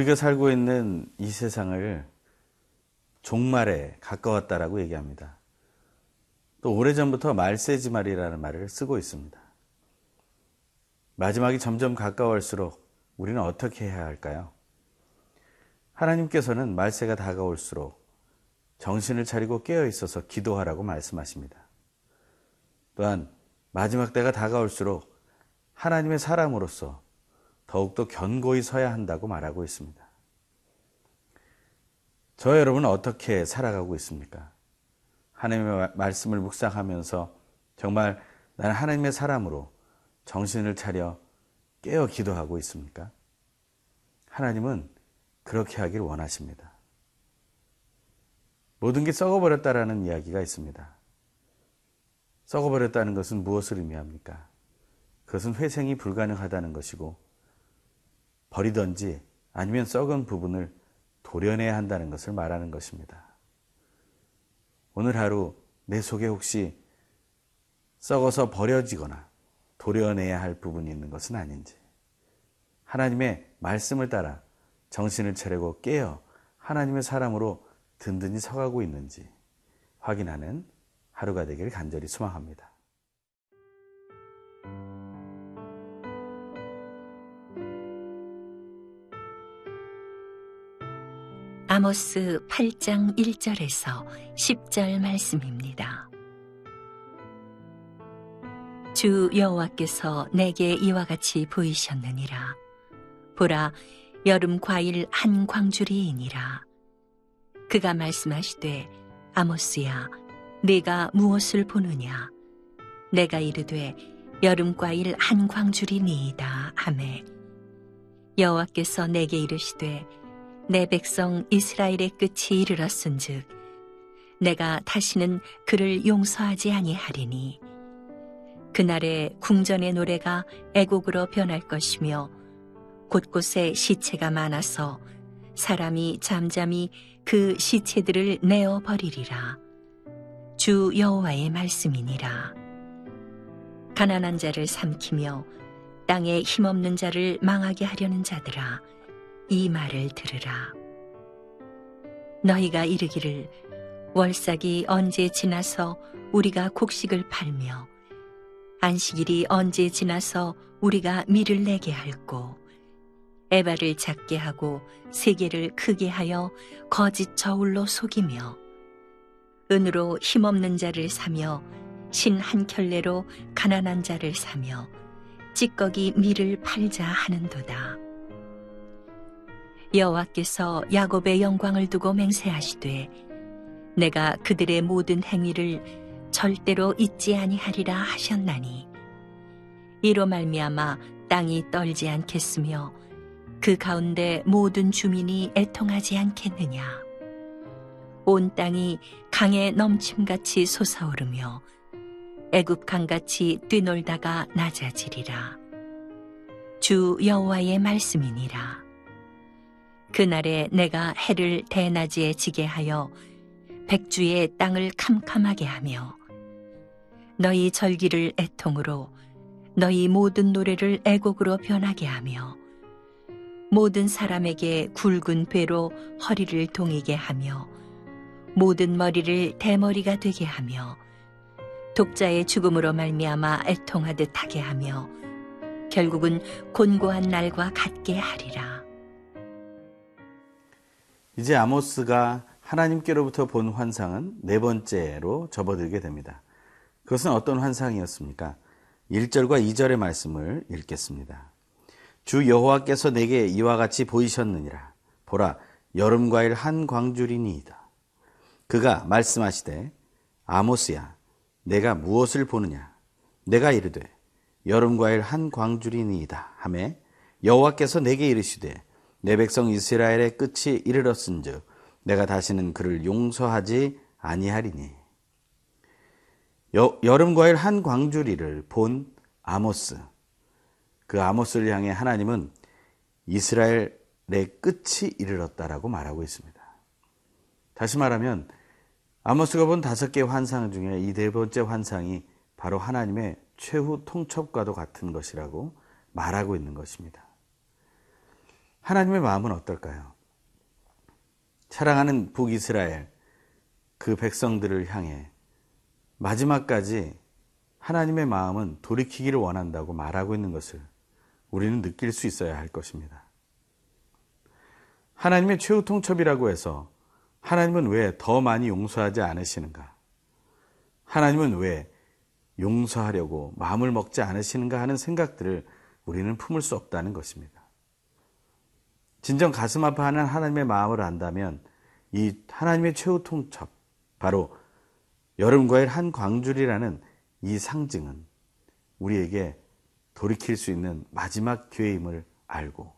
우리가 살고 있는 이 세상을 종말에 가까웠다라고 얘기합니다. 또 오래전부터 말세지말이라는 말을 쓰고 있습니다. 마지막이 점점 가까울수록 우리는 어떻게 해야 할까요? 하나님께서는 말세가 다가올수록 정신을 차리고 깨어 있어서 기도하라고 말씀하십니다. 또한 마지막 때가 다가올수록 하나님의 사람으로서 더욱더 견고히 서야 한다고 말하고 있습니다. 저 여러분은 어떻게 살아가고 있습니까? 하나님의 말씀을 묵상하면서 정말 나는 하나님의 사람으로 정신을 차려 깨어 기도하고 있습니까? 하나님은 그렇게 하길 원하십니다. 모든 게 썩어버렸다라는 이야기가 있습니다. 썩어버렸다는 것은 무엇을 의미합니까? 그것은 회생이 불가능하다는 것이고 버리든지 아니면 썩은 부분을 도려내야 한다는 것을 말하는 것입니다. 오늘 하루 내 속에 혹시 썩어서 버려지거나 도려내야 할 부분이 있는 것은 아닌지 하나님의 말씀을 따라 정신을 차리고 깨어 하나님의 사람으로 든든히 서가고 있는지 확인하는 하루가 되길 간절히 소망합니다. 아모스 8장 1절에서 10절 말씀입니다. 주 여호와께서 내게 이와 같이 보이셨느니라. 보라, 여름 과일 한 광주리이니라. 그가 말씀하시되 아모스야, 네가 무엇을 보느냐? 내가 이르되 여름 과일 한 광주리니이다 하매 여호와께서 내게 이르시되 내 백성 이스라엘의 끝이 이르렀은즉 내가 다시는 그를 용서하지 아니하리니. 그날의 궁전의 노래가 애곡으로 변할 것이며 곳곳에 시체가 많아서 사람이 잠잠히 그 시체들을 내어 버리리라. 주 여호와의 말씀이니라. 가난한 자를 삼키며 땅에 힘없는 자를 망하게 하려는 자들아 이 말을 들으라. 너희가 이르기를 월삭이 언제 지나서 우리가 곡식을 팔며 안식일이 언제 지나서 우리가 밀을 내게 할고 에바를 작게 하고 세계를 크게 하여 거짓 저울로 속이며 은으로 힘없는 자를 사며 신 한 켤레로 가난한 자를 사며 찌꺼기 밀을 팔자 하는도다. 여호와께서 야곱의 영광을 두고 맹세하시되 내가 그들의 모든 행위를 절대로 잊지 아니하리라 하셨나니 이로 말미암아 땅이 떨지 않겠으며 그 가운데 모든 주민이 애통하지 않겠느냐? 온 땅이 강에 넘침같이 솟아오르며 애굽 강같이 뛰놀다가 낮아지리라. 주 여호와의 말씀이니라 그날에 내가 해를 대낮에 지게 하여 백주의 땅을 캄캄하게 하며 너희 절기를 애통으로 너희 모든 노래를 애곡으로 변하게 하며 모든 사람에게 굵은 배로 허리를 동이게 하며 모든 머리를 대머리가 되게 하며 독자의 죽음으로 말미암아 애통하듯 하게 하며 결국은 곤고한 날과 같게 하리라. 이제 아모스가 하나님께로부터 본 환상은 네 번째로 접어들게 됩니다. 그것은 어떤 환상이었습니까? 1절과 2절의 말씀을 읽겠습니다. 주 여호와께서 내게 이와 같이 보이셨느니라. 보라, 여름 과일 한 광주리니이다. 그가 말씀하시되 아모스야, 내가 무엇을 보느냐? 내가 이르되 여름 과일 한 광주리니이다. 하매 여호와께서 내게 이르시되 내 백성 이스라엘의 끝이 이르렀은즉 내가 다시는 그를 용서하지 아니하리니 여, 여름 과일 한 광주리를 본 아모스 그 아모스를 향해 하나님은 이스라엘의 끝이 이르렀다라고 말하고 있습니다. 다시 말하면 아모스가 본 다섯 개의 환상 중에 이 네 번째 환상이 바로 하나님의 최후 통첩과도 같은 것이라고 말하고 있는 것입니다. 하나님의 마음은 어떨까요? 사랑하는 북이스라엘 그 백성들을 향해 마지막까지 하나님의 마음은 돌이키기를 원한다고 말하고 있는 것을 우리는 느낄 수 있어야 할 것입니다. 하나님의 최후 통첩이라고 해서 하나님은 왜 더 많이 용서하지 않으시는가? 하나님은 왜 용서하려고 마음을 먹지 않으시는가 하는 생각들을 우리는 품을 수 없다는 것입니다. 진정 가슴 아파하는 하나님의 마음을 안다면 이 하나님의 최후 통첩, 바로 여름과일 한 광줄이라는 이 상징은 우리에게 돌이킬 수 있는 마지막 기회임을 알고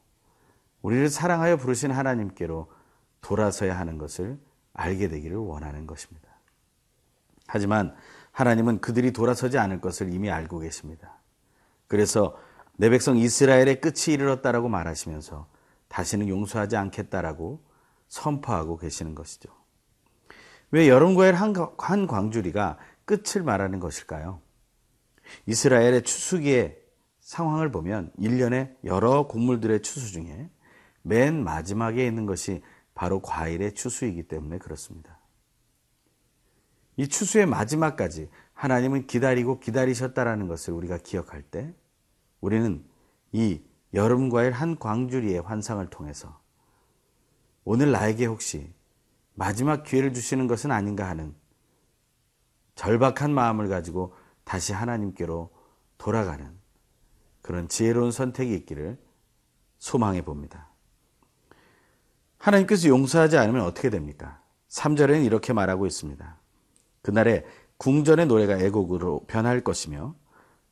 우리를 사랑하여 부르신 하나님께로 돌아서야 하는 것을 알게 되기를 원하는 것입니다. 하지만 하나님은 그들이 돌아서지 않을 것을 이미 알고 계십니다. 그래서 내 백성 이스라엘의 끝이 이르렀다라고 말하시면서 다시는 용서하지 않겠다라고 선포하고 계시는 것이죠. 왜 여름과일 한 광주리가 끝을 말하는 것일까요? 이스라엘의 추수기의 상황을 보면 1년에 여러 곡물들의 추수 중에 맨 마지막에 있는 것이 바로 과일의 추수이기 때문에 그렇습니다. 이 추수의 마지막까지 하나님은 기다리고 기다리셨다라는 것을 우리가 기억할 때 우리는 이 여름과일 한 광주리의 환상을 통해서 오늘 나에게 혹시 마지막 기회를 주시는 것은 아닌가 하는 절박한 마음을 가지고 다시 하나님께로 돌아가는 그런 지혜로운 선택이 있기를 소망해 봅니다. 하나님께서 용서하지 않으면 어떻게 됩니까? 3절에는 이렇게 말하고 있습니다. 그날에 궁전의 노래가 애곡으로 변할 것이며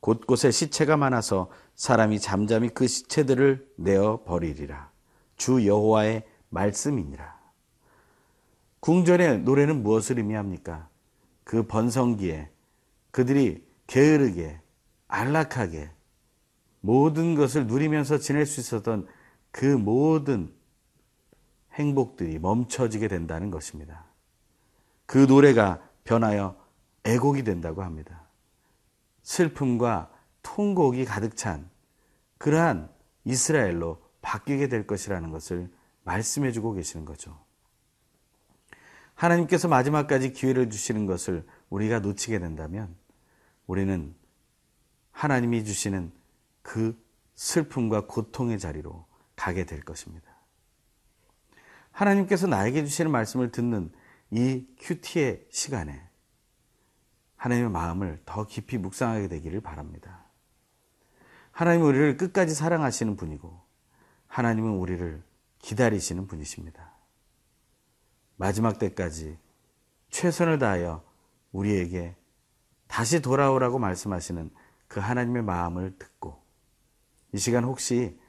곳곳에 시체가 많아서 사람이 잠잠히 그 시체들을 내어 버리리라. 주 여호와의 말씀이니라. 궁전의 노래는 무엇을 의미합니까? 그 번성기에 그들이 게으르게 안락하게 모든 것을 누리면서 지낼 수 있었던 그 모든 행복들이 멈춰지게 된다는 것입니다. 그 노래가 변하여 애곡이 된다고 합니다. 슬픔과 통곡이 가득 찬 그러한 이스라엘로 바뀌게 될 것이라는 것을 말씀해 주고 계시는 거죠. 하나님께서 마지막까지 기회를 주시는 것을 우리가 놓치게 된다면 우리는 하나님이 주시는 그 슬픔과 고통의 자리로 가게 될 것입니다. 하나님께서 나에게 주시는 말씀을 듣는 이 큐티의 시간에 하나님의 마음을 더 깊이 묵상하게 되기를 바랍니다. 하나님은 우리를 끝까지 사랑하시는 분이고 하나님은 우리를 기다리시는 분이십니다. 마지막 때까지 최선을 다하여 우리에게 다시 돌아오라고 말씀하시는 그 하나님의 마음을 듣고 이 시간 혹시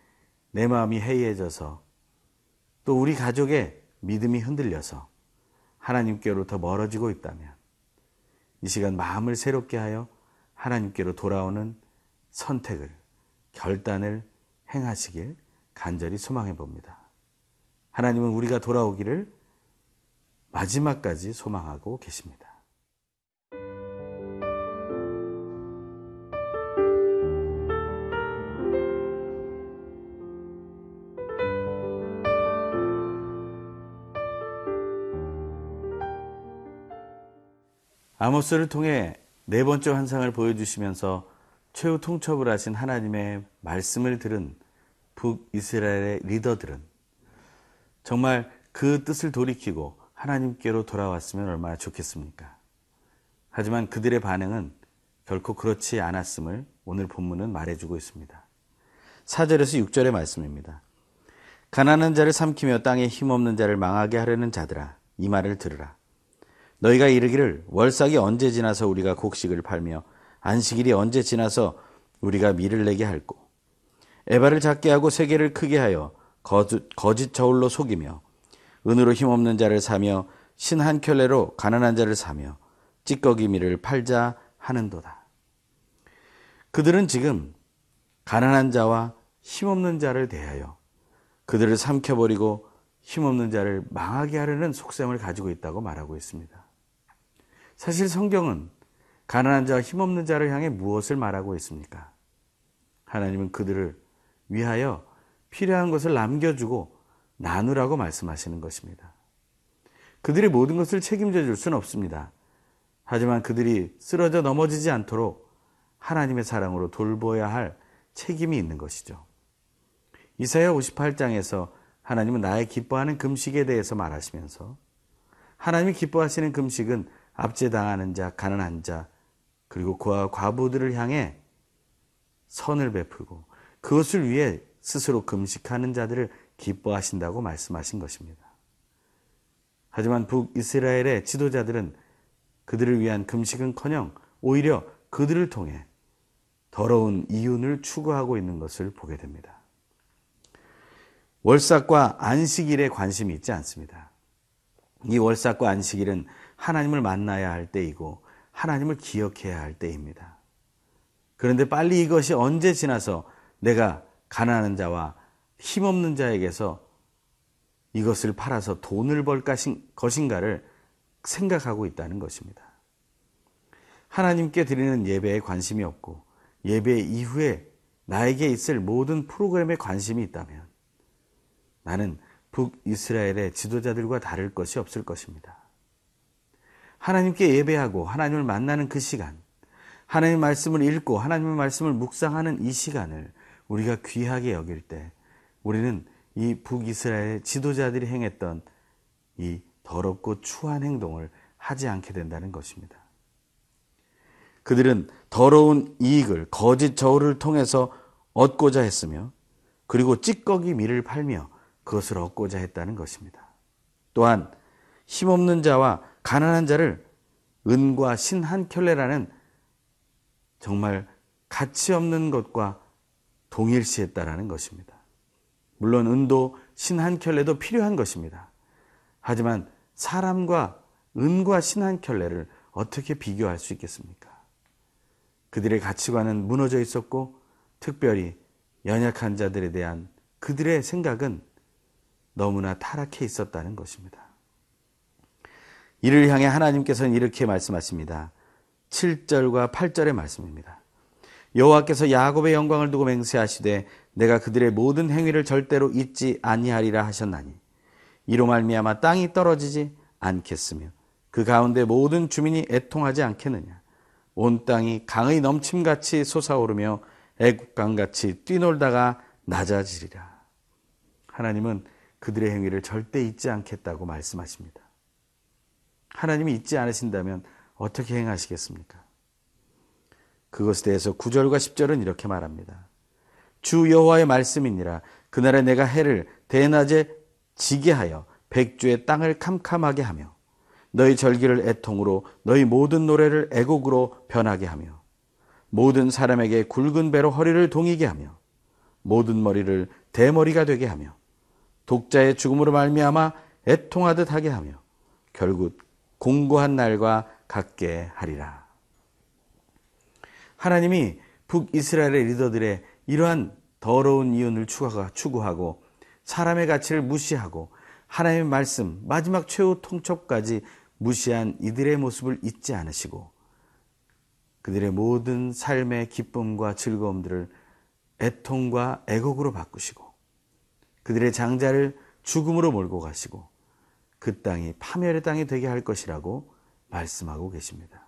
내 마음이 해이해져서 또 우리 가족의 믿음이 흔들려서 하나님께로 더 멀어지고 있다면 이 시간 마음을 새롭게 하여 하나님께로 돌아오는 선택을, 결단을 행하시길 간절히 소망해 봅니다. 하나님은 우리가 돌아오기를 마지막까지 소망하고 계십니다. 아모스를 통해 네 번째 환상을 보여주시면서 최후 통첩을 하신 하나님의 말씀을 들은 북이스라엘의 리더들은 정말 그 뜻을 돌이키고 하나님께로 돌아왔으면 얼마나 좋겠습니까? 하지만 그들의 반응은 결코 그렇지 않았음을 오늘 본문은 말해주고 있습니다. 4절에서 6절의 말씀입니다. 가난한 자를 삼키며 땅에 힘없는 자를 망하게 하려는 자들아 이 말을 들으라. 너희가 이르기를 월삭이 언제 지나서 우리가 곡식을 팔며 안식일이 언제 지나서 우리가 밀을 내게 할꼬 에바를 작게 하고 세계를 크게 하여 거짓, 저울로 속이며 은으로 힘없는 자를 사며 신 한 켤레로 가난한 자를 사며 찌꺼기 밀을 팔자 하는도다. 그들은 지금 가난한 자와 힘없는 자를 대하여 그들을 삼켜버리고 힘없는 자를 망하게 하려는 속셈을 가지고 있다고 말하고 있습니다. 사실 성경은 가난한 자와 힘없는 자를 향해 무엇을 말하고 있습니까? 하나님은 그들을 위하여 필요한 것을 남겨주고 나누라고 말씀하시는 것입니다. 그들이 모든 것을 책임져 줄 수는 없습니다. 하지만 그들이 쓰러져 넘어지지 않도록 하나님의 사랑으로 돌보아야 할 책임이 있는 것이죠. 이사야 58장에서 하나님은 나의 기뻐하는 금식에 대해서 말하시면서 하나님이 기뻐하시는 금식은 압제당하는 자, 가난한 자, 그리고 그와 과부들을 향해 선을 베풀고 그것을 위해 스스로 금식하는 자들을 기뻐하신다고 말씀하신 것입니다. 하지만 북이스라엘의 지도자들은 그들을 위한 금식은커녕 오히려 그들을 통해 더러운 이윤을 추구하고 있는 것을 보게 됩니다. 월삭과 안식일에 관심이 있지 않습니다. 이 월삭과 안식일은 하나님을 만나야 할 때이고 하나님을 기억해야 할 때입니다. 그런데 빨리 이것이 언제 지나서 내가 가난한 자와 힘없는 자에게서 이것을 팔아서 돈을 벌 것인가를 생각하고 있다는 것입니다. 하나님께 드리는 예배에 관심이 없고 예배 이후에 나에게 있을 모든 프로그램에 관심이 있다면 나는 북이스라엘의 지도자들과 다를 것이 없을 것입니다. 하나님께 예배하고 하나님을 만나는 그 시간, 하나님의 말씀을 읽고 하나님의 말씀을 묵상하는 이 시간을 우리가 귀하게 여길 때 우리는 이 북이스라엘 지도자들이 행했던 이 더럽고 추한 행동을 하지 않게 된다는 것입니다. 그들은 더러운 이익을 거짓 저울을 통해서 얻고자 했으며 그리고 찌꺼기 밀을 팔며 그것을 얻고자 했다는 것입니다. 또한 힘없는 자와 가난한 자를 은과 신 한 켤레라는 정말 가치 없는 것과 동일시했다라는 것입니다. 물론 은도 신 한 켤레도 필요한 것입니다. 하지만 사람과 은과 신 한 켤레를 어떻게 비교할 수 있겠습니까? 그들의 가치관은 무너져 있었고 특별히 연약한 자들에 대한 그들의 생각은 너무나 타락해 있었다는 것입니다. 이를 향해 하나님께서는 이렇게 말씀하십니다. 7절과 8절의 말씀입니다. 여호와께서 야곱의 영광을 두고 맹세하시되 내가 그들의 모든 행위를 절대로 잊지 아니하리라 하셨나니 이로 말미암아 땅이 떨어지지 않겠으며 그 가운데 모든 주민이 애통하지 않겠느냐 온 땅이 강의 넘침같이 솟아오르며 애국강같이 뛰놀다가 낮아지리라 하나님은 그들의 행위를 절대 잊지 않겠다고 말씀하십니다. 하나님이 잊지 않으신다면 어떻게 행하시겠습니까? 그것에 대해서 9절과 10절은 이렇게 말합니다. 주 여호와의 말씀이니라 그날에 내가 해를 대낮에 지게 하여 백주의 땅을 캄캄하게 하며 너희 절기를 애통으로 너희 모든 노래를 애곡으로 변하게 하며 모든 사람에게 굵은 배로 허리를 동이게 하며 모든 머리를 대머리가 되게 하며 독자의 죽음으로 말미암아 애통하듯 하게 하며 결국 공고한 날과 같게 하리라. 하나님이 북이스라엘의 리더들의 이러한 더러운 이윤을 추구하고 사람의 가치를 무시하고 하나님의 말씀 마지막 최후 통첩까지 무시한 이들의 모습을 잊지 않으시고 그들의 모든 삶의 기쁨과 즐거움들을 애통과 애곡으로 바꾸시고 그들의 장자를 죽음으로 몰고 가시고 그 땅이 파멸의 땅이 되게 할 것이라고 말씀하고 계십니다.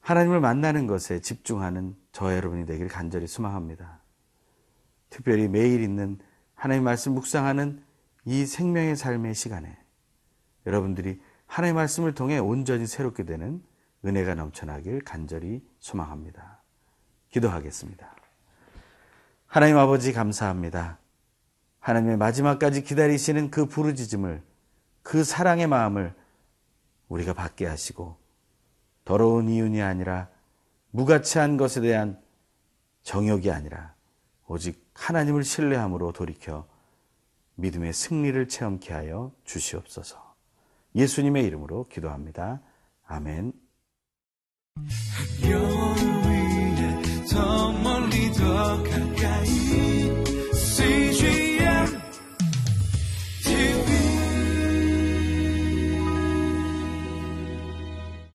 하나님을 만나는 것에 집중하는 저 여러분이 되길 간절히 소망합니다. 특별히 매일 있는 하나님 말씀 묵상하는 이 생명의 삶의 시간에 여러분들이 하나님의 말씀을 통해 온전히 새롭게 되는 은혜가 넘쳐나길 간절히 소망합니다. 기도하겠습니다. 하나님 아버지 감사합니다. 하나님의 마지막까지 기다리시는 그 부르짖음을 그 사랑의 마음을 우리가 받게 하시고 더러운 이윤이 아니라 무가치한 것에 대한 정욕이 아니라 오직 하나님을 신뢰함으로 돌이켜 믿음의 승리를 체험케 하여 주시옵소서. 예수님의 이름으로 기도합니다. 아멘.